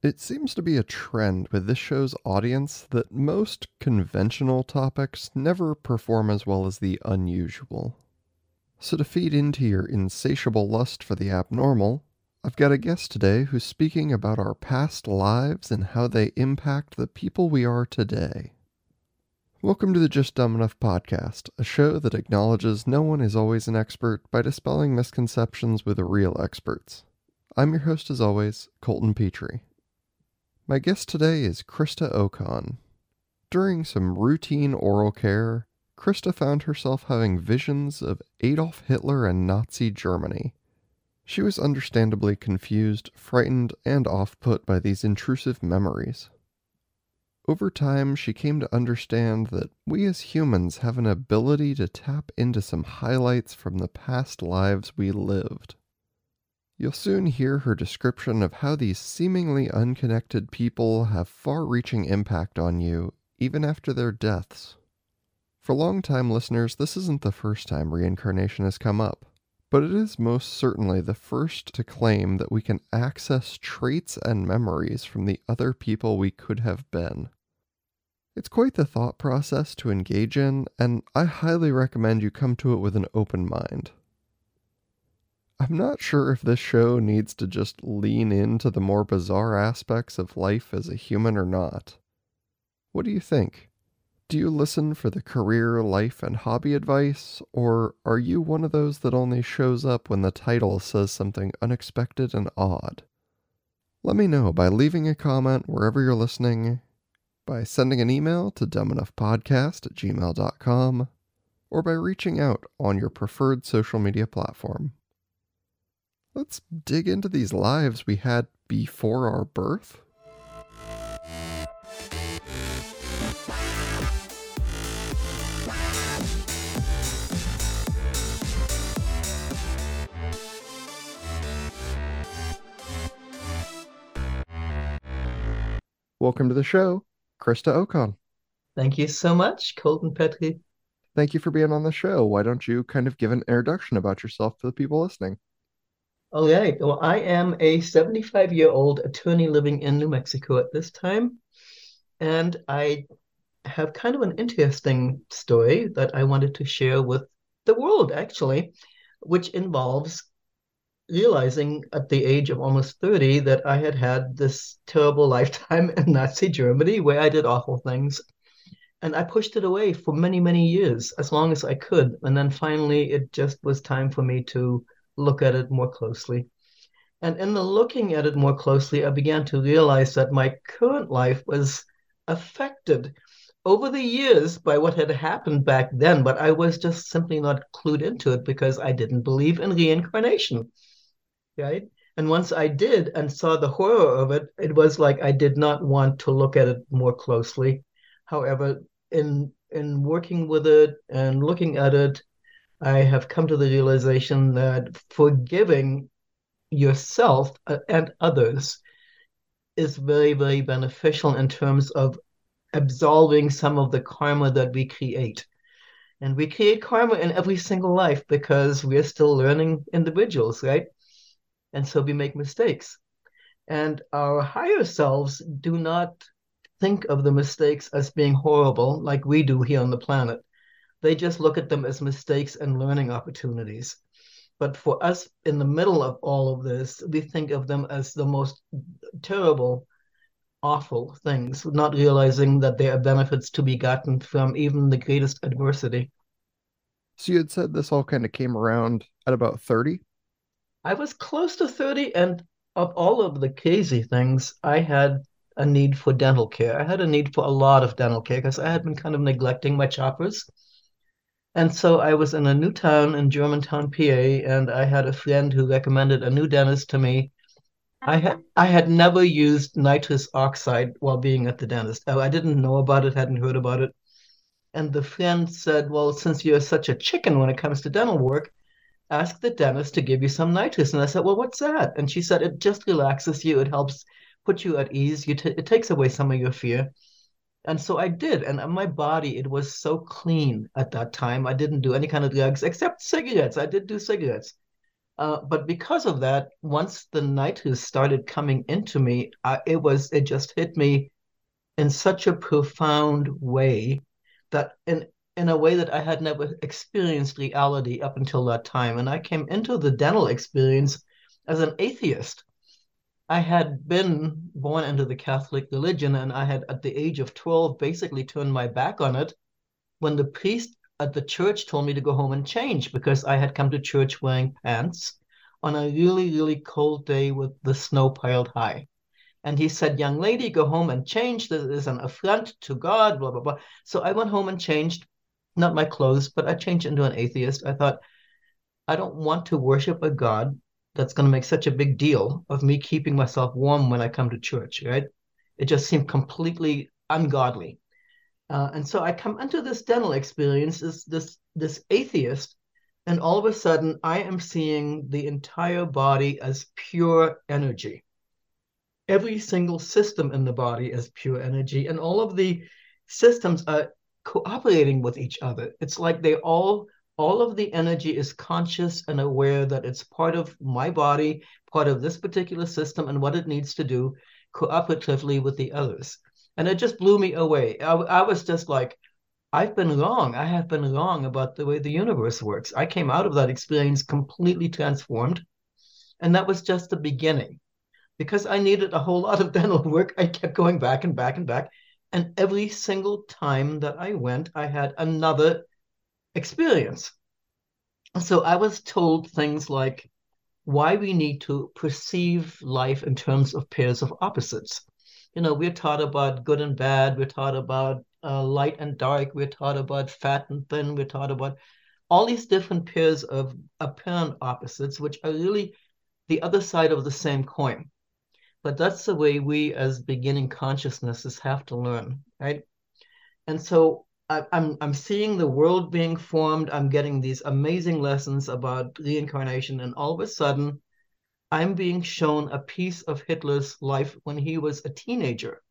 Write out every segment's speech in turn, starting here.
It seems to be a trend with this show's audience that most conventional topics never perform as well as the unusual. So, to feed into your insatiable lust for the abnormal, I've got a guest today who's speaking about our past lives and how they impact the people we are today. Welcome to the Just Dumb Enough podcast, a show that acknowledges no one is always an expert by dispelling misconceptions with real experts. I'm your host, as always, Colton Petry. My guest today is Christa Okon. During some routine oral care, Christa found herself having visions of Adolf Hitler and Nazi Germany. She was understandably confused, frightened, and off put by these intrusive memories. Over time, she came to understand that we as humans have an ability to tap into some highlights from the past lives we lived. You'll soon hear her description of how these seemingly unconnected people have far reaching impact on you, even after their deaths. For long-time listeners, this isn't the first time reincarnation has come up, but it is most certainly the first to claim that we can access traits and memories from the other people we could have been. It's quite the thought process to engage in, and I highly recommend you come to it with an open mind. I'm not sure if this show needs to just lean into the more bizarre aspects of life as a human or not. What do you think? Do you listen for the career, life, and hobby advice, or are you one of those that only shows up when the title says something unexpected and odd? Let me know by leaving a comment wherever you're listening, by sending an email to dumbenoughpodcast at gmail.com, or by reaching out on your preferred social media platform. Let's dig into these lives we had before our birth. Welcome to the show, Christa Okon. Thank you so much, Colton Petry. Thank you for being on the show. Why don't you kind of give an introduction about yourself to the people listening? All right. Well, I am a 75 year old attorney living in New Mexico at this time. And I have kind of an interesting story that I wanted to share with the world, actually, which involves realizing at the age of almost 30 that I had had this terrible lifetime in Nazi Germany where I did awful things. And I pushed it away for many, many years, as long as I could. And then finally, it just was time for me to look at it more closely. And in the looking at it more closely, I began to realize that my current life was affected over the years by what had happened back then, but I was just simply not clued into it because I didn't believe in reincarnation. Right? And once I did and saw the horror of it, it was like I did not want to look at it more closely. However, in in working with it and looking at it I have come to the realization that forgiving yourself uh, and others is very, very beneficial in terms of absolving some of the karma that we create. And we create karma in every single life because we're still learning individuals, right? And so we make mistakes. And our higher selves do not think of the mistakes as being horrible like we do here on the planet. They just look at them as mistakes and learning opportunities. But for us in the middle of all of this, we think of them as the most terrible, awful things, not realizing that there are benefits to be gotten from even the greatest adversity. So you had said this all kind of came around at about 30? I was close to 30, and of all of the crazy things, I had a need for dental care. I had a need for a lot of dental care because I had been kind of neglecting my choppers. And so I was in a new town in Germantown, PA, and I had a friend who recommended a new dentist to me. I had I had never used nitrous oxide while being at the dentist. Oh, I didn't know about it, hadn't heard about it. And the friend said, "Well, since you're such a chicken when it comes to dental work, ask the dentist to give you some nitrous." And I said, "Well, what's that?" And she said, "It just relaxes you. It helps put you at ease. You t- it takes away some of your fear." And so I did. And my body, it was so clean at that time. I didn't do any kind of drugs except cigarettes. I did do cigarettes. Uh, but because of that, once the nights started coming into me, uh, it was it just hit me in such a profound way that in in a way that I had never experienced reality up until that time. And I came into the dental experience as an atheist. I had been born into the Catholic religion, and I had, at the age of 12, basically turned my back on it when the priest at the church told me to go home and change because I had come to church wearing pants on a really, really cold day with the snow piled high. And he said, Young lady, go home and change. This is an affront to God, blah, blah, blah. So I went home and changed, not my clothes, but I changed into an atheist. I thought, I don't want to worship a God that's going to make such a big deal of me keeping myself warm when I come to church, right? It just seemed completely ungodly. Uh, and so I come into this dental experience as this this atheist, and all of a sudden I am seeing the entire body as pure energy every single system in the body is pure energy, and all of the systems are cooperating with each other. It's like they all all of the energy is conscious and aware that it's part of my body, part of this particular system, and what it needs to do cooperatively with the others. And it just blew me away. I, I was just like, I've been wrong. I have been wrong about the way the universe works. I came out of that experience completely transformed. And that was just the beginning because I needed a whole lot of dental work, I kept going back and back and back. And every single time that I went, I had another experience. So I was told things like why we need to perceive life in terms of pairs of opposites. You know, we're taught about good and bad, we're taught about uh, light and dark, we're taught about fat and thin, we're taught about all these different pairs of apparent opposites, which are really the other side of the same coin. But that's the way we as beginning consciousnesses have to learn, right? And so I'm I'm seeing the world being formed. I'm getting these amazing lessons about reincarnation, and all of a sudden, I'm being shown a piece of Hitler's life when he was a teenager.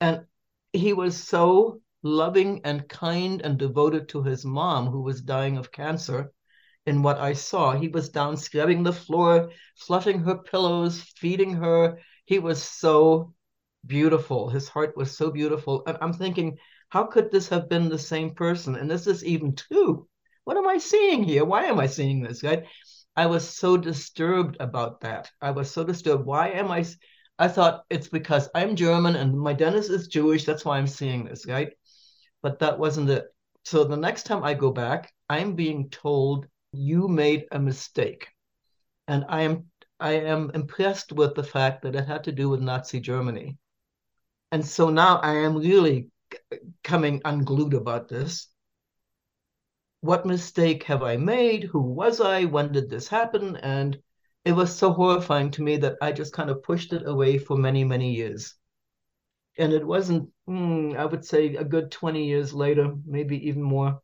And he was so loving and kind and devoted to his mom, who was dying of cancer in what I saw. He was down scrubbing the floor, fluffing her pillows, feeding her. He was so beautiful. His heart was so beautiful. And I'm thinking, how could this have been the same person? And this is even two. What am I seeing here? Why am I seeing this? Right? I was so disturbed about that. I was so disturbed. Why am I? I thought it's because I'm German and my dentist is Jewish. That's why I'm seeing this, right? But that wasn't it. So the next time I go back, I'm being told you made a mistake. And I am I am impressed with the fact that it had to do with Nazi Germany. And so now I am really coming unglued about this. What mistake have I made? Who was I? When did this happen? And it was so horrifying to me that I just kind of pushed it away for many, many years. And it wasn't, mm, I would say, a good 20 years later, maybe even more,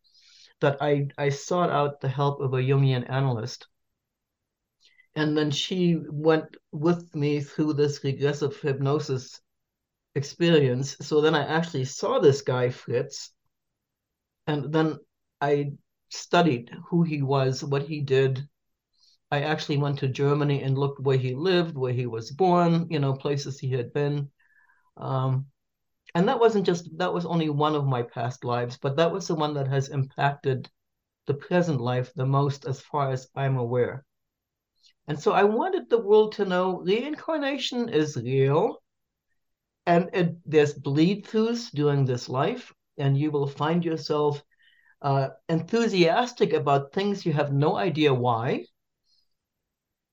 that I, I sought out the help of a Jungian analyst. And then she went with me through this regressive hypnosis experience. So then I actually saw this guy, Fritz. And then I studied who he was, what he did. I actually went to Germany and looked where he lived, where he was born, you know, places he had been. Um, and that wasn't just that was only one of my past lives but that was the one that has impacted the present life the most as far as i'm aware and so i wanted the world to know reincarnation is real and it, there's bleed throughs during this life and you will find yourself uh, enthusiastic about things you have no idea why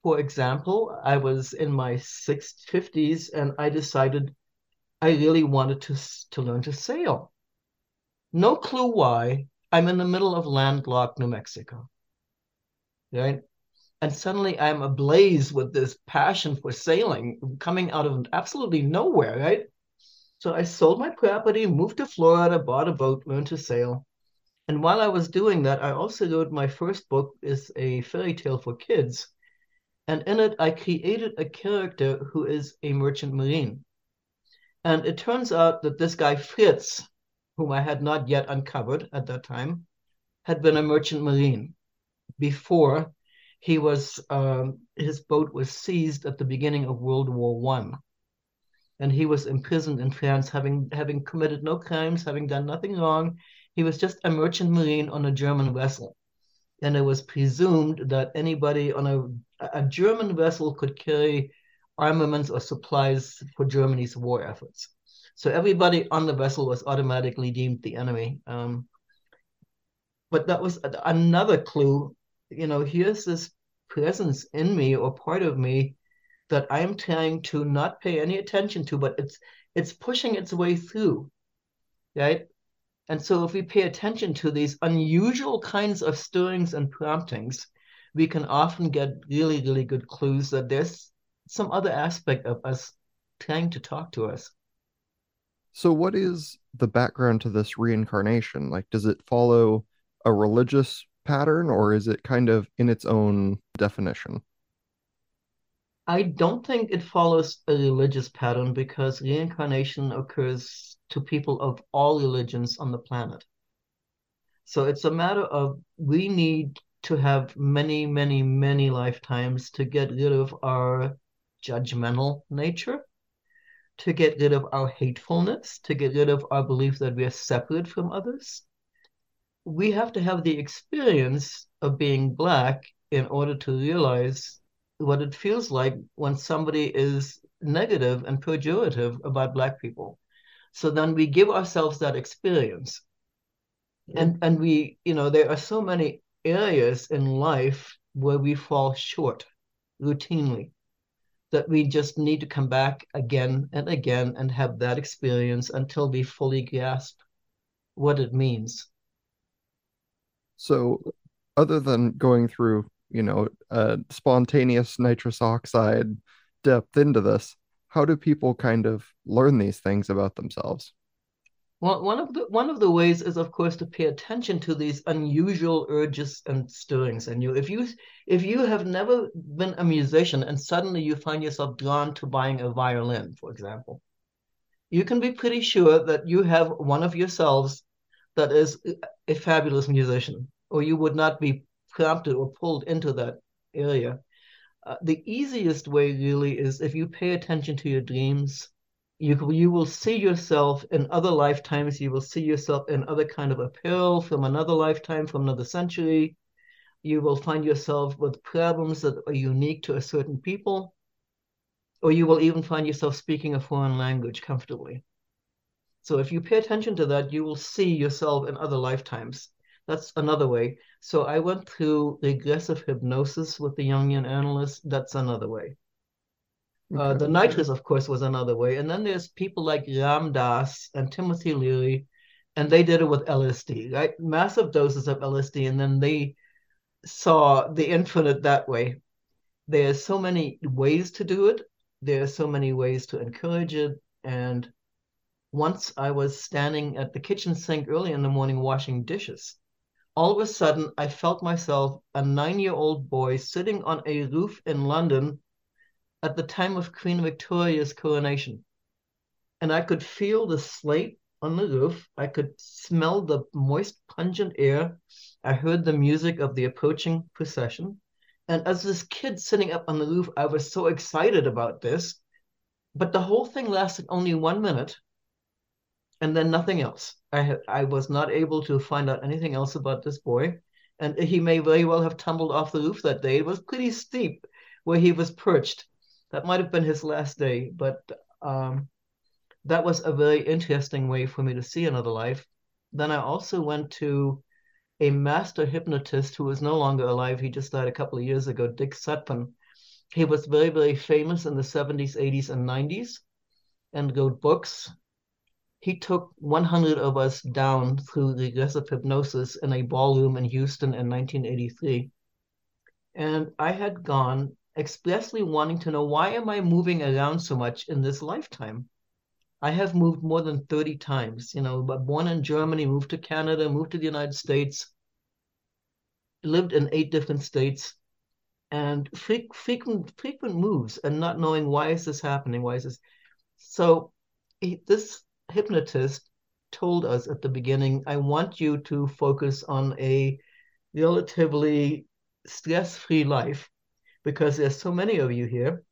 for example i was in my 50s and i decided I really wanted to, to learn to sail. No clue why. I'm in the middle of landlocked New Mexico. Right? And suddenly I'm ablaze with this passion for sailing coming out of absolutely nowhere, right? So I sold my property, moved to Florida, bought a boat, learned to sail. And while I was doing that, I also wrote my first book is a fairy tale for kids. And in it, I created a character who is a merchant marine. And it turns out that this guy, Fritz, whom I had not yet uncovered at that time, had been a merchant marine before he was um, his boat was seized at the beginning of World War One, and he was imprisoned in France, having having committed no crimes, having done nothing wrong. He was just a merchant marine on a German vessel, and it was presumed that anybody on a a German vessel could carry armaments or supplies for Germany's war efforts. So everybody on the vessel was automatically deemed the enemy. Um, but that was another clue. You know, here's this presence in me or part of me that I'm trying to not pay any attention to, but it's it's pushing its way through, right? And so if we pay attention to these unusual kinds of stirrings and promptings, we can often get really, really good clues that there's some other aspect of us trying to talk to us. So, what is the background to this reincarnation? Like, does it follow a religious pattern or is it kind of in its own definition? I don't think it follows a religious pattern because reincarnation occurs to people of all religions on the planet. So it's a matter of we need to have many, many, many lifetimes to get rid of our judgmental nature, to get rid of our hatefulness, to get rid of our belief that we are separate from others. We have to have the experience of being Black in order to realize what it feels like when somebody is negative and pejorative about Black people. So then we give ourselves that experience. And and we, you know, there are so many areas in life where we fall short routinely that we just need to come back again and again and have that experience until we fully grasp what it means. So, other than going through, you know, spontaneous nitrous oxide depth into this, how do people kind of learn these things about themselves? Well, one of the one of the ways is, of course, to pay attention to these unusual urges and stirrings in you. If you if you have never been a musician and suddenly you find yourself drawn to buying a violin, for example, you can be pretty sure that you have one of yourselves that is a fabulous musician, or you would not be prompted or pulled into that area. Uh, the easiest way really is if you pay attention to your dreams you you will see yourself in other lifetimes you will see yourself in other kind of apparel from another lifetime from another century you will find yourself with problems that are unique to a certain people or you will even find yourself speaking a foreign language comfortably so if you pay attention to that you will see yourself in other lifetimes that's another way so i went through regressive hypnosis with the jungian analyst that's another way uh, the nitrous, of course, was another way. And then there's people like Ram Dass and Timothy Leary, and they did it with LSD, right? Massive doses of LSD, and then they saw the infinite that way. There's so many ways to do it. There's so many ways to encourage it. And once I was standing at the kitchen sink early in the morning washing dishes. All of a sudden, I felt myself, a nine year old boy, sitting on a roof in London at the time of Queen Victoria's coronation. And I could feel the slate on the roof. I could smell the moist, pungent air. I heard the music of the approaching procession. And as this kid sitting up on the roof, I was so excited about this. But the whole thing lasted only one minute and then nothing else. I, I was not able to find out anything else about this boy. And he may very well have tumbled off the roof that day. It was pretty steep where he was perched that might have been his last day, but um, that was a very interesting way for me to see another life. Then I also went to a master hypnotist who is no longer alive. He just died a couple of years ago, Dick Sutphin. He was very, very famous in the 70s, 80s, and 90s and wrote books. He took 100 of us down through regressive hypnosis in a ballroom in Houston in 1983. And I had gone expressly wanting to know why am I moving around so much in this lifetime? I have moved more than 30 times, you know, but born in Germany, moved to Canada, moved to the United States, lived in eight different states, and frequent frequent moves and not knowing why is this happening? Why is this? So this hypnotist told us at the beginning, I want you to focus on a relatively stress-free life because there's so many of you here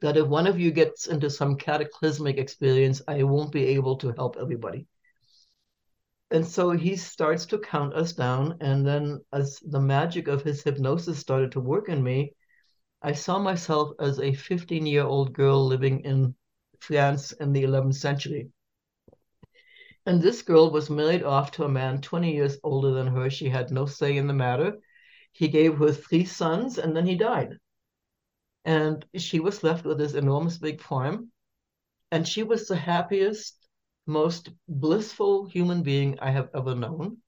that if one of you gets into some cataclysmic experience, I won't be able to help everybody. And so he starts to count us down. And then, as the magic of his hypnosis started to work in me, I saw myself as a 15 year old girl living in France in the 11th century. And this girl was married off to a man 20 years older than her. She had no say in the matter. He gave her three sons and then he died. And she was left with this enormous big farm. And she was the happiest, most blissful human being I have ever known.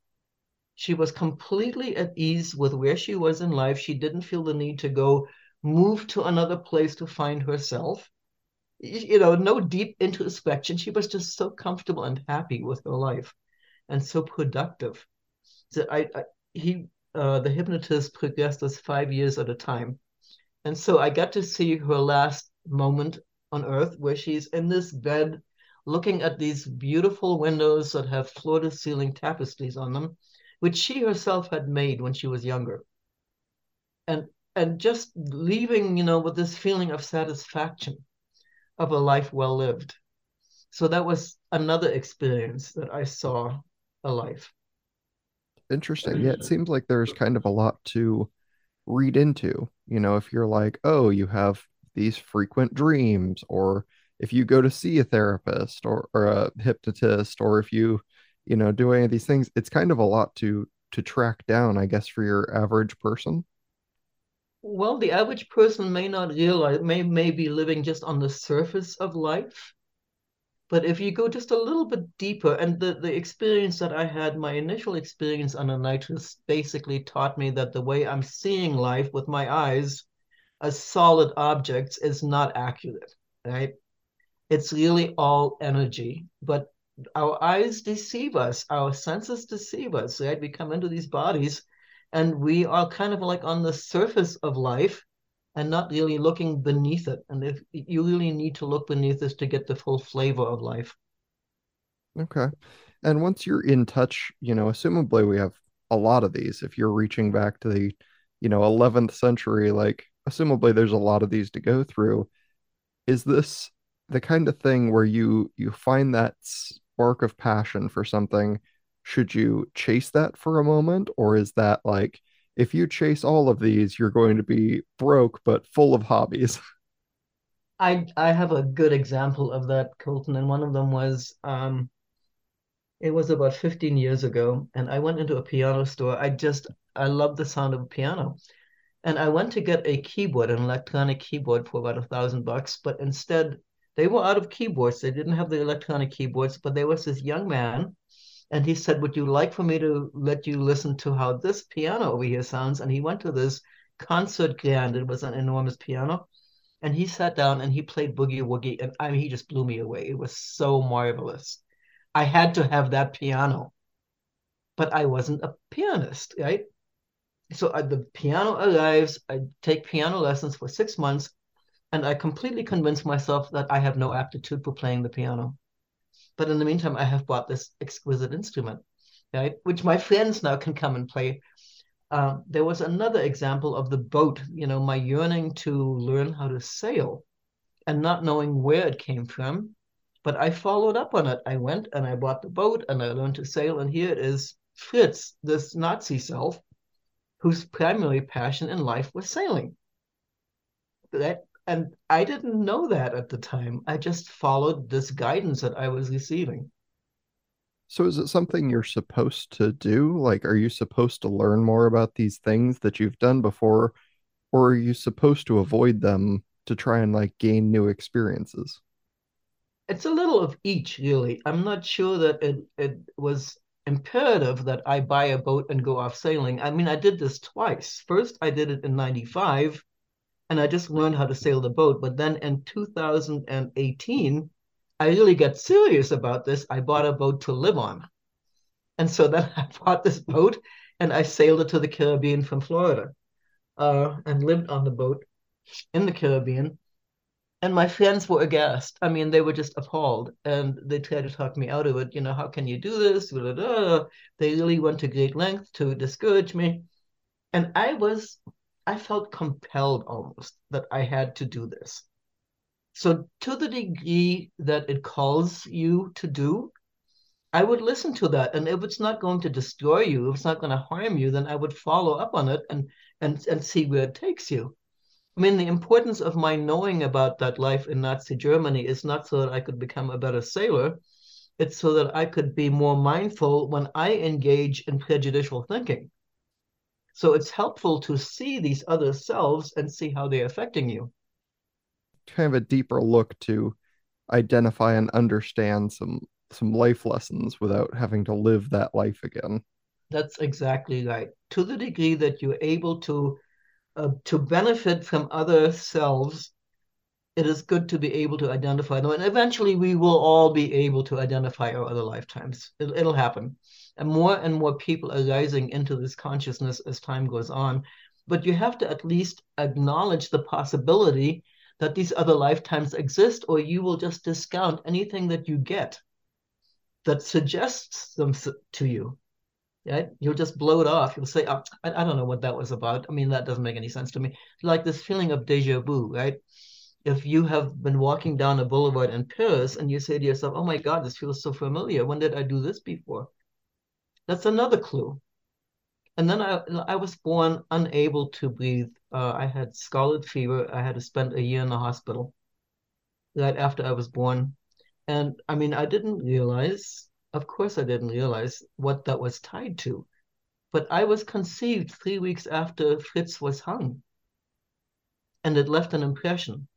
She was completely at ease with where she was in life. She didn't feel the need to go move to another place to find herself. You know, no deep introspection. She was just so comfortable and happy with her life and so productive that I, I he uh, the hypnotist progressed us five years at a time. And so I got to see her last moment on earth where she's in this bed looking at these beautiful windows that have floor to ceiling tapestries on them, which she herself had made when she was younger. And and just leaving, you know, with this feeling of satisfaction of a life well lived. So that was another experience that I saw a life. Interesting. Yeah, it seems like there's kind of a lot to read into. You know, if you're like, oh, you have these frequent dreams, or if you go to see a therapist or, or a hypnotist, or if you, you know, do any of these things, it's kind of a lot to to track down, I guess, for your average person. Well, the average person may not realize, may, may be living just on the surface of life. But if you go just a little bit deeper, and the, the experience that I had, my initial experience on a nitrous basically taught me that the way I'm seeing life with my eyes as solid objects is not accurate, right? It's really all energy. But our eyes deceive us, our senses deceive us, right? We come into these bodies and we are kind of like on the surface of life and not really looking beneath it. And if you really need to look beneath this to get the full flavor of life. Okay. And once you're in touch, you know, assumably we have a lot of these. If you're reaching back to the, you know, 11th century, like assumably there's a lot of these to go through. Is this the kind of thing where you you find that spark of passion for something should you chase that for a moment? Or is that like if you chase all of these you're going to be broke but full of hobbies? I i have a good example of that colton and one of them was um it was about 15 years ago and i went into a piano store. I just i love the sound of a piano. And i went to get a keyboard an electronic keyboard for about a thousand bucks but instead they were out of keyboards. They didn't have the electronic keyboards but there was this young man and he said, Would you like for me to let you listen to how this piano over here sounds? And he went to this concert grand. It was an enormous piano. And he sat down and he played Boogie Woogie. And I mean, he just blew me away. It was so marvelous. I had to have that piano, but I wasn't a pianist, right? So uh, the piano arrives. I take piano lessons for six months, and I completely convinced myself that I have no aptitude for playing the piano. But in the meantime, I have bought this exquisite instrument, right? Which my friends now can come and play. Uh, there was another example of the boat, you know, my yearning to learn how to sail and not knowing where it came from. But I followed up on it. I went and I bought the boat and I learned to sail. And here it is Fritz, this Nazi self, whose primary passion in life was sailing. That and I didn't know that at the time. I just followed this guidance that I was receiving. So is it something you're supposed to do? Like, are you supposed to learn more about these things that you've done before, or are you supposed to avoid them to try and like gain new experiences? It's a little of each, really. I'm not sure that it, it was imperative that I buy a boat and go off sailing. I mean, I did this twice. First, I did it in 95 and I just learned how to sail the boat. But then in 2018, I really got serious about this. I bought a boat to live on. And so then I bought this boat and I sailed it to the Caribbean from Florida uh, and lived on the boat in the Caribbean. And my friends were aghast. I mean, they were just appalled. And they tried to talk me out of it. You know, how can you do this? They really went to great lengths to discourage me. And I was, I felt compelled almost that I had to do this. So, to the degree that it calls you to do, I would listen to that. And if it's not going to destroy you, if it's not going to harm you, then I would follow up on it and and and see where it takes you. I mean, the importance of my knowing about that life in Nazi Germany is not so that I could become a better sailor. It's so that I could be more mindful when I engage in prejudicial thinking. So it's helpful to see these other selves and see how they're affecting you. Kind of a deeper look to identify and understand some some life lessons without having to live that life again. That's exactly right. To the degree that you're able to uh, to benefit from other selves, it is good to be able to identify them. And eventually, we will all be able to identify our other lifetimes. It, it'll happen. And more and more people are rising into this consciousness as time goes on. But you have to at least acknowledge the possibility that these other lifetimes exist, or you will just discount anything that you get that suggests them to you. Right? You'll just blow it off. You'll say, oh, I, I don't know what that was about. I mean, that doesn't make any sense to me. Like this feeling of deja vu, right? If you have been walking down a boulevard in Paris and you say to yourself, oh my God, this feels so familiar. When did I do this before? That's another clue. And then I, I was born unable to breathe. Uh, I had scarlet fever. I had to spend a year in the hospital right after I was born. And I mean, I didn't realize, of course, I didn't realize what that was tied to. But I was conceived three weeks after Fritz was hung. And it left an impression.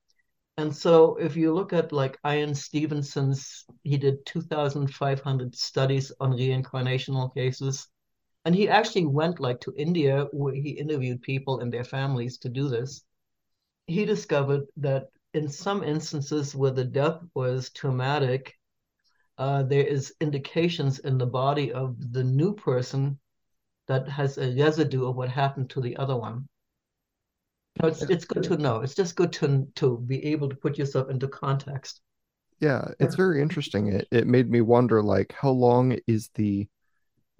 And so if you look at like Ian Stevenson's, he did 2,500 studies on reincarnational cases. And he actually went like to India where he interviewed people and their families to do this. He discovered that in some instances where the death was traumatic, uh, there is indications in the body of the new person that has a residue of what happened to the other one. So it's it's good to know. It's just good to to be able to put yourself into context. Yeah, it's very interesting. It it made me wonder like how long is the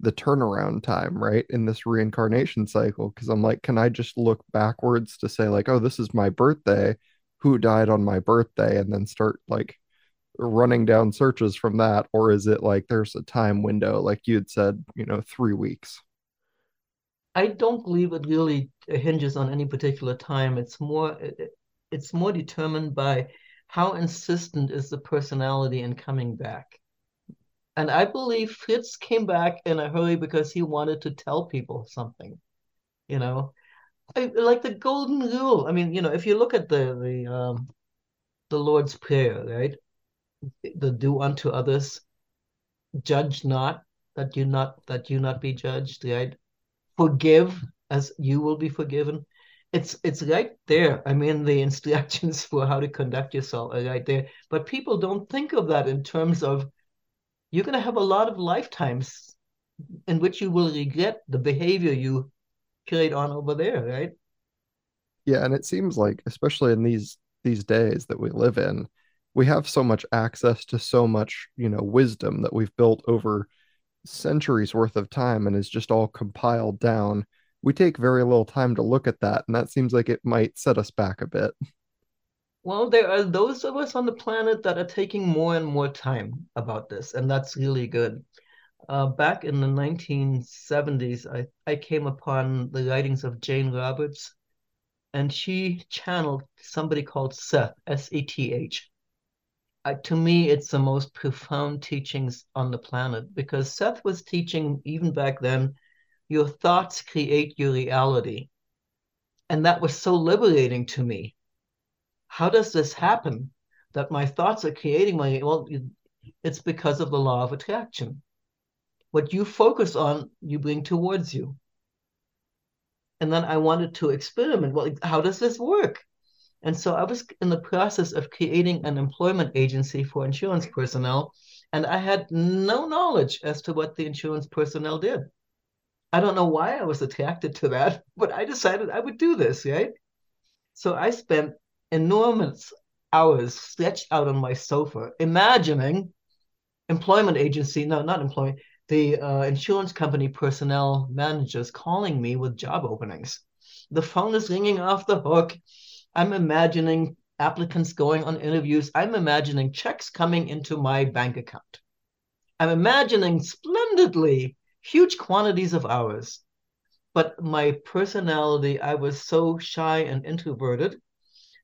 the turnaround time, right, in this reincarnation cycle? Because I'm like, can I just look backwards to say like, oh, this is my birthday, who died on my birthday and then start like running down searches from that or is it like there's a time window like you had said you know three weeks i don't believe it really hinges on any particular time it's more it's more determined by how insistent is the personality in coming back and i believe fritz came back in a hurry because he wanted to tell people something you know I, like the golden rule. I mean, you know, if you look at the the um, the Lord's Prayer, right? The do unto others, judge not that you not that you not be judged, right? Forgive as you will be forgiven. It's it's right there. I mean, the instructions for how to conduct yourself are right there. But people don't think of that in terms of you're going to have a lot of lifetimes in which you will regret the behavior you carried on over there, right? Yeah, and it seems like, especially in these these days that we live in, we have so much access to so much, you know, wisdom that we've built over centuries worth of time and is just all compiled down. We take very little time to look at that, and that seems like it might set us back a bit. Well, there are those of us on the planet that are taking more and more time about this, and that's really good. Uh, back in the 1970s, I, I came upon the writings of Jane Roberts, and she channeled somebody called Seth, S E T H. Uh, to me, it's the most profound teachings on the planet because Seth was teaching, even back then, your thoughts create your reality. And that was so liberating to me. How does this happen that my thoughts are creating my, well, it's because of the law of attraction what you focus on, you bring towards you. And then I wanted to experiment. Well, how does this work? And so I was in the process of creating an employment agency for insurance personnel, and I had no knowledge as to what the insurance personnel did. I don't know why I was attracted to that, but I decided I would do this, right? So I spent enormous hours stretched out on my sofa, imagining employment agency, no, not employment, the uh, insurance company personnel managers calling me with job openings. The phone is ringing off the hook. I'm imagining applicants going on interviews. I'm imagining checks coming into my bank account. I'm imagining splendidly huge quantities of hours. But my personality, I was so shy and introverted.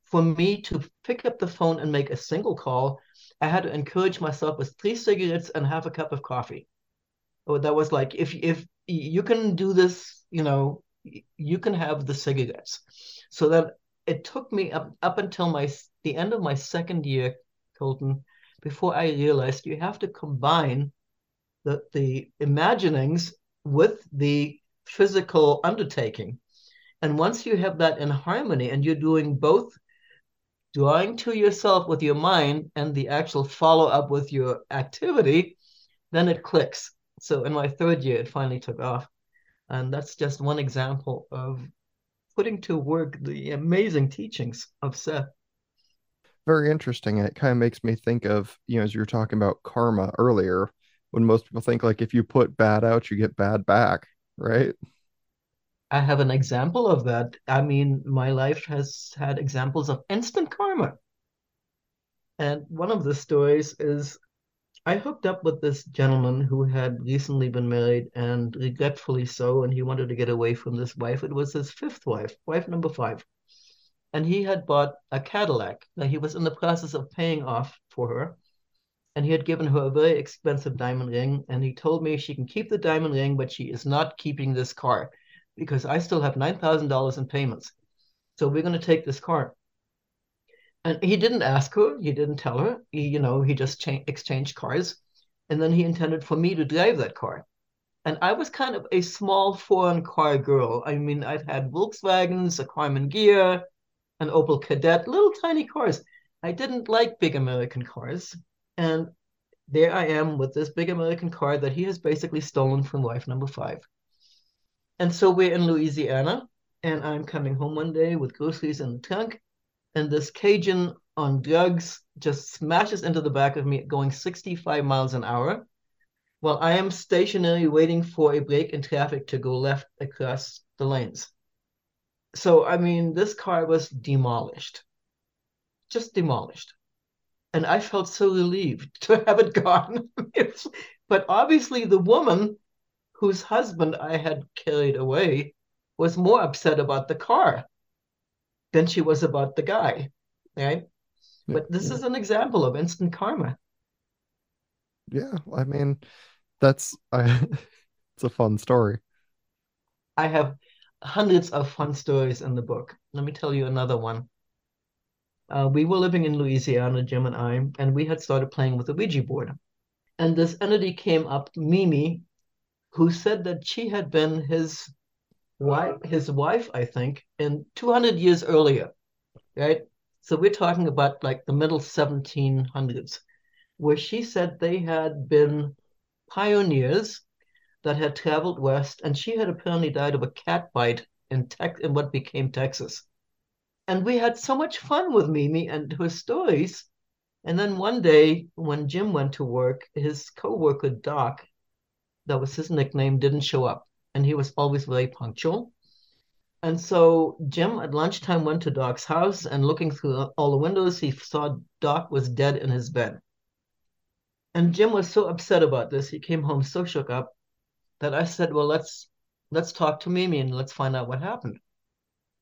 For me to pick up the phone and make a single call, I had to encourage myself with three cigarettes and half a cup of coffee. Oh, that was like if if you can do this, you know, you can have the cigarettes. So that it took me up up until my the end of my second year, Colton, before I realized you have to combine the the imaginings with the physical undertaking. And once you have that in harmony and you're doing both drawing to yourself with your mind and the actual follow up with your activity, then it clicks. So in my third year, it finally took off. And that's just one example of putting to work the amazing teachings of Seth. Very interesting. And it kind of makes me think of, you know, as you were talking about karma earlier, when most people think like if you put bad out, you get bad back, right? I have an example of that. I mean, my life has had examples of instant karma. And one of the stories is I hooked up with this gentleman who had recently been married and regretfully so, and he wanted to get away from this wife. It was his fifth wife, wife number five. And he had bought a Cadillac that he was in the process of paying off for her. And he had given her a very expensive diamond ring. And he told me she can keep the diamond ring, but she is not keeping this car because I still have $9,000 in payments. So we're going to take this car. And he didn't ask her, he didn't tell her. He, you know, he just cha- exchanged cars. And then he intended for me to drive that car. And I was kind of a small foreign car girl. I mean, I've had Volkswagens, a Karmann Ghia, an Opel Kadett little tiny cars. I didn't like big American cars. And there I am with this big American car that he has basically stolen from wife number five. And so we're in Louisiana, and I'm coming home one day with groceries in the trunk, and this Cajun on drugs just smashes into the back of me going 65 miles an hour while I am stationary waiting for a break in traffic to go left across the lanes. So, I mean, this car was demolished, just demolished. And I felt so relieved to have it gone. but obviously, the woman whose husband I had carried away was more upset about the car than she was about the guy, right? But this is an example of instant karma. Yeah, I mean, that's I, it's a fun story. I have hundreds of fun stories in the book. Let me tell you another one. Uh, we were living in Louisiana, Jim and I, and we had started playing with the Ouija board. And this entity came up, Mimi, who said that she had been his wife, his wife, I think, in 200 years earlier, right? So we're talking about like the middle 1700s, where she said they had been pioneers that had traveled west, and she had apparently died of a cat bite in Tex in what became Texas. And we had so much fun with Mimi and her stories. And then one day, when Jim went to work, his coworker Doc that was his nickname, didn't show up. And he was always very punctual. And so Jim at lunchtime went to Doc's house and looking through all the windows, he saw Doc was dead in his bed. And Jim was so upset about this, he came home so shook up that I said, Well, let's let's talk to Mimi and let's find out what happened.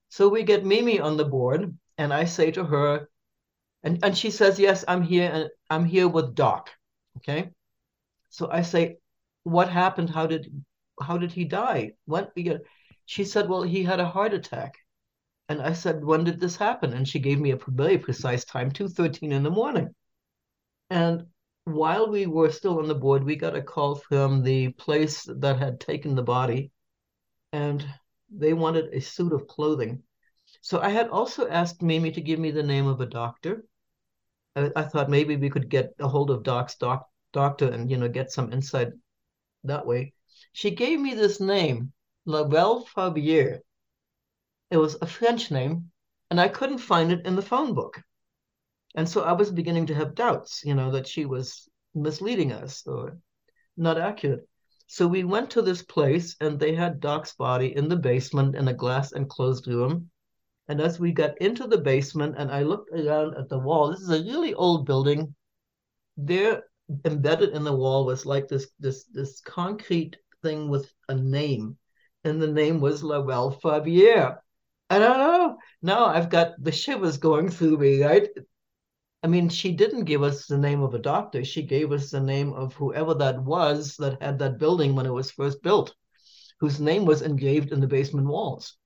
So we get Mimi on the board, and I say to her, and, and she says, Yes, I'm here, and I'm here with Doc. Okay. So I say, what happened? How did how did he die? What? She said, well, he had a heart attack. And I said, when did this happen? And she gave me a very precise time, 2.13 in the morning. And while we were still on the board, we got a call from the place that had taken the body. And they wanted a suit of clothing. So I had also asked Mimi to give me the name of a doctor. I, I thought maybe we could get a hold of Doc's doc, doctor and, you know, get some insight that way. She gave me this name, Lavelle Fabier. It was a French name, and I couldn't find it in the phone book. And so I was beginning to have doubts, you know, that she was misleading us or not accurate. So we went to this place and they had Doc's body in the basement in a glass enclosed room. And as we got into the basement and I looked around at the wall, this is a really old building. There embedded in the wall was like this this this concrete thing with a name. And the name was Laurel Fabier. I don't know. Now I've got the shivers going through me, right? I mean, she didn't give us the name of a doctor. She gave us the name of whoever that was that had that building when it was first built, whose name was engraved in the basement walls.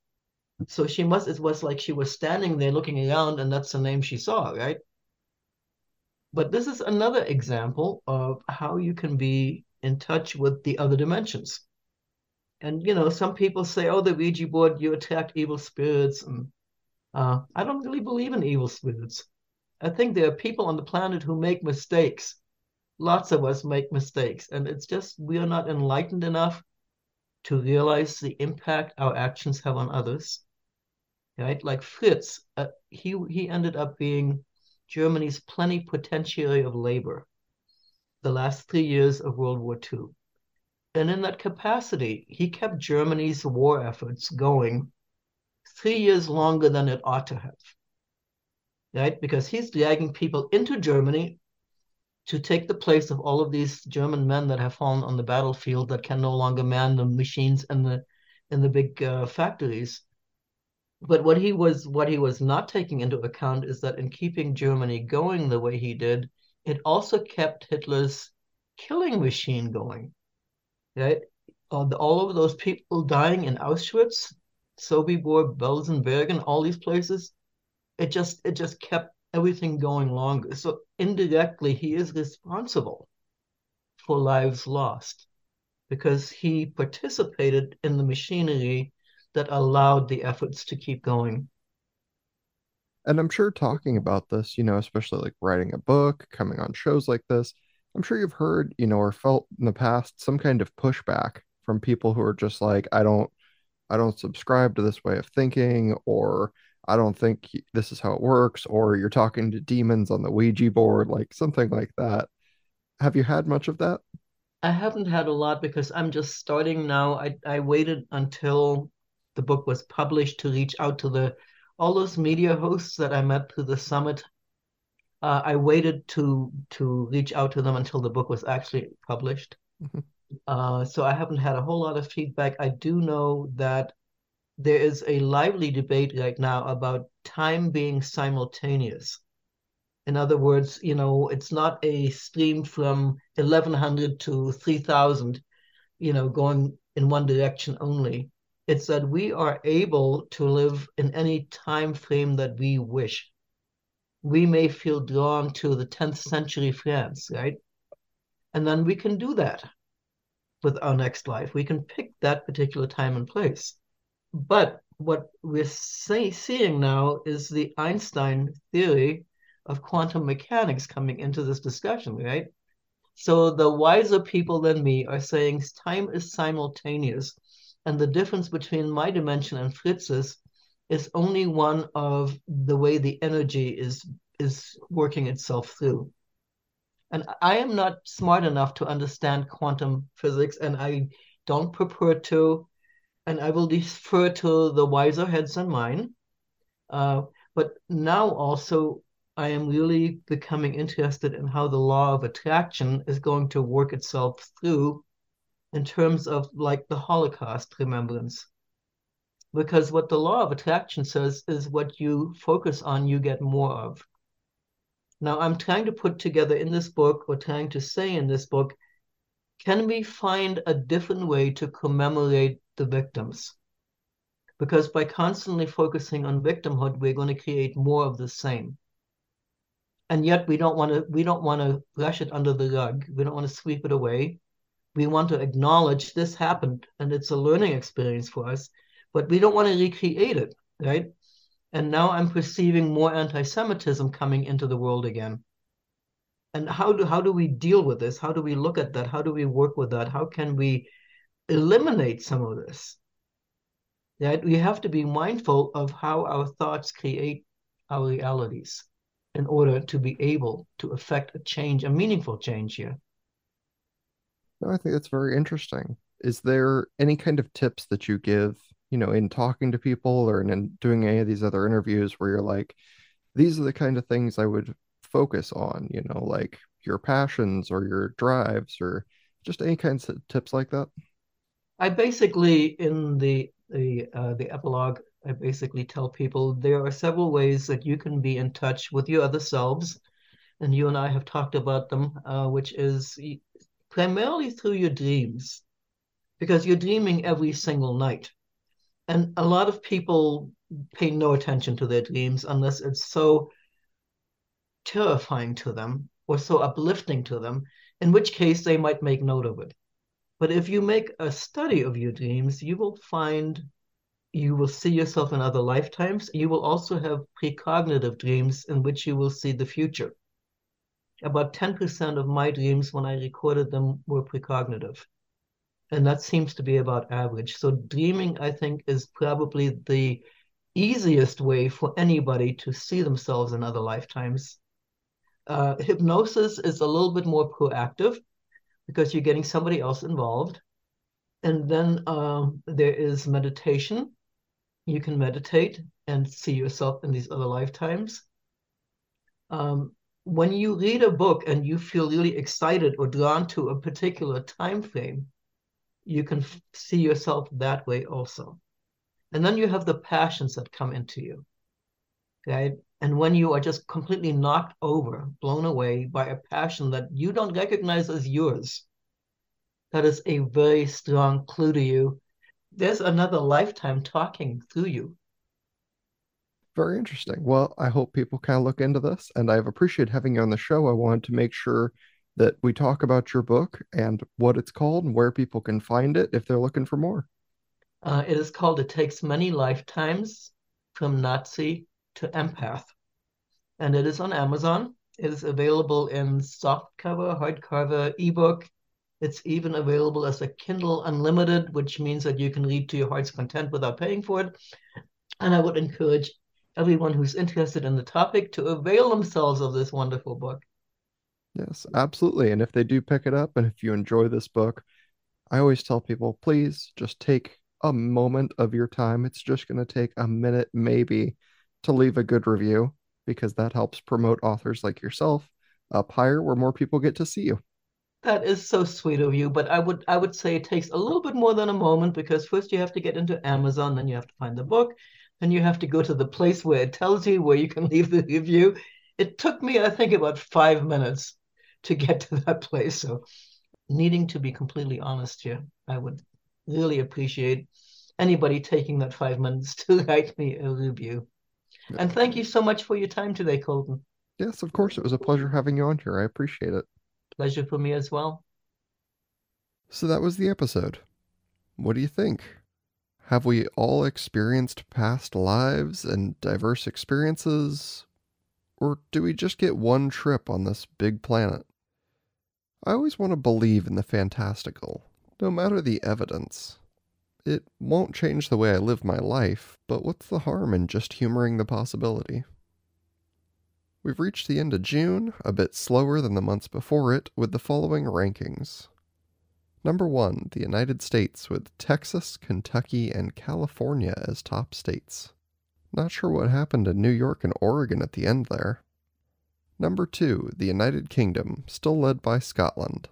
So she must, it was like she was standing there looking around, and that's the name she saw, right? But this is another example of how you can be in touch with the other dimensions. And, you know, some people say, oh, the Ouija board, you attract evil spirits. And uh, I don't really believe in evil spirits. I think there are people on the planet who make mistakes. Lots of us make mistakes, and it's just we are not enlightened enough to realize the impact our actions have on others. Right? Like Fritz, uh, he he ended up being Germany's plenipotentiary of labor the last three years of World War II. And in that capacity, he kept Germany's war efforts going three years longer than it ought to have right? Because he's dragging people into Germany to take the place of all of these German men that have fallen on the battlefield that can no longer man the machines in the in the big uh, factories. But what he was what he was not taking into account is that in keeping Germany going the way he did, it also kept Hitler's killing machine going. Right? All, of those people dying in Auschwitz, Sobibor, Belsen-Bergen, all these places, it just it just kept everything going longer. So indirectly, he is responsible for lives lost because he participated in the machinery that allowed the efforts to keep going. And I'm sure talking about this, you know, especially like writing a book, coming on shows like this, I'm sure you've heard, you know, or felt in the past some kind of pushback from people who are just like, I don't, I don't subscribe to this way of thinking, or I don't think this is how it works, or you're talking to demons on the Ouija board, like something like that. Have you had much of that? I haven't had a lot because I'm just starting now. I, I waited until the book was published to reach out to the all those media hosts that I met through the summit. Uh, I waited to to reach out to them until the book was actually published. Mm-hmm. Uh, so I haven't had a whole lot of feedback. I do know that there is a lively debate right now about time being simultaneous. In other words, you know, it's not a stream from 1100 to 3000, you know, going in one direction only. It's that we are able to live in any time frame that we wish. We may feel drawn to the 10th century France, right? And then we can do that with our next life. We can pick that particular time and place. But what we're say, seeing now is the Einstein theory of quantum mechanics coming into this discussion, right? So the wiser people than me are saying time is simultaneous, and the difference between my dimension and Fritz's is only one of the way the energy is is working itself through. And I am not smart enough to understand quantum physics, and I don't purport to and I will defer to the wiser heads than mine. Uh, but now also, I am really becoming interested in how the law of attraction is going to work itself through in terms of like the Holocaust remembrance. Because what the law of attraction says is what you focus on, you get more of. Now, I'm trying to put together in this book, or trying to say in this book, can we find a different way to commemorate the victims? Because by constantly focusing on victimhood, we're going to create more of the same. And yet we don't want to we don't want to brush it under the rug. We don't want to sweep it away. We want to acknowledge this happened and it's a learning experience for us, but we don't want to recreate it, right? And now I'm perceiving more anti-Semitism coming into the world again. And how do how do we deal with this? How do we look at that? How do we work with that? How can we eliminate some of this? That we have to be mindful of how our thoughts create our realities in order to be able to affect a change a meaningful change here No, I think that's very interesting. Is there any kind of tips that you give, you know, in talking to people or in doing any of these other interviews where you're like, these are the kind of things I would focus on, you know, like your passions or your drives or just any kinds of tips like that? I basically in the the uh, the epilogue, I basically tell people there are several ways that you can be in touch with your other selves, and you and I have talked about them, uh, which is primarily through your dreams, because you're dreaming every single night, and a lot of people pay no attention to their dreams unless it's so terrifying to them or so uplifting to them, in which case they might make note of it. But if you make a study of your dreams, you will find you will see yourself in other lifetimes. You will also have precognitive dreams in which you will see the future. About 10% of my dreams, when I recorded them, were precognitive. And that seems to be about average. So, dreaming, I think, is probably the easiest way for anybody to see themselves in other lifetimes. Uh, hypnosis is a little bit more proactive because you're getting somebody else involved. And then um, there is meditation. You can meditate and see yourself in these other lifetimes. Um, when you read a book and you feel really excited or drawn to a particular time frame, you can f- see yourself that way also. And then you have the passions that come into you. Right? And when you are just completely knocked over, blown away by a passion that you don't recognize as yours, that is a very strong clue to you. There's another lifetime talking through you. Very interesting. Well, I hope people kind of look into this, and I've appreciated having you on the show. I wanted to make sure that we talk about your book and what it's called and where people can find it if they're looking for more. Uh, it is called It Takes Many Lifetimes from Nazi to empath. And it is on Amazon. It is available in softcover, hardcover, ebook. It's even available as a Kindle Unlimited, which means that you can read to your heart's content without paying for it. And I would encourage everyone who's interested in the topic to avail themselves of this wonderful book. Yes, absolutely. And if they do pick it up and if you enjoy this book, I always tell people please just take a moment of your time. It's just going to take a minute, maybe, to leave a good review because that helps promote authors like yourself up higher where more people get to see you. That is so sweet of you, but I would I would say it takes a little bit more than a moment because first you have to get into Amazon, then you have to find the book, then you have to go to the place where it tells you where you can leave the review. It took me, I think, about five minutes to get to that place. So needing to be completely honest here, I would really appreciate anybody taking that five minutes to write me a review. And thank you so much for your time today, Colton. Yes, of course. It was a pleasure having you on here. I appreciate it. Pleasure for me as well. So that was the episode. What do you think? Have we all experienced past lives and diverse experiences? Or do we just get one trip on this big planet? I always want to believe in the fantastical, no matter the evidence. It won't change the way I live my life, but what's the harm in just humoring the possibility? We've reached the end of June, a bit slower than the months before it, with the following rankings. Number 1, the United States, with Texas, Kentucky, and California as top states. Not sure what happened to New York and Oregon at the end there. Number 2, the United Kingdom, still led by Scotland.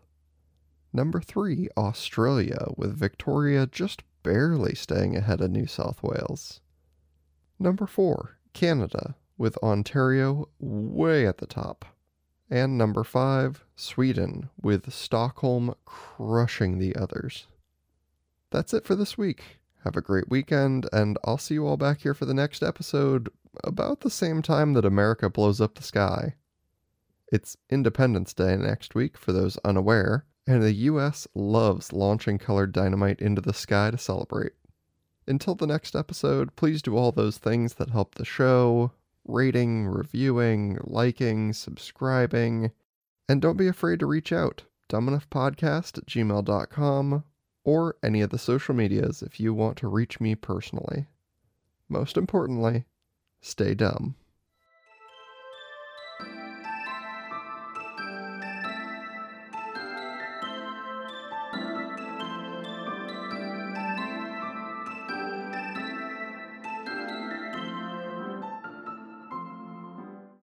Number 3, Australia, with Victoria just barely staying ahead of New South Wales. Number 4, Canada, with Ontario way at the top. And number 5, Sweden, with Stockholm crushing the others. That's it for this week. Have a great weekend, and I'll see you all back here for the next episode about the same time that America blows up the sky. It's Independence Day next week for those unaware, and the US loves launching colored dynamite into the sky to celebrate. Until the next episode, please do all those things that help the show rating, reviewing, liking, subscribing, and don't be afraid to reach out. Dumbenoughpodcast at gmail.com or any of the social medias if you want to reach me personally. Most importantly, stay dumb.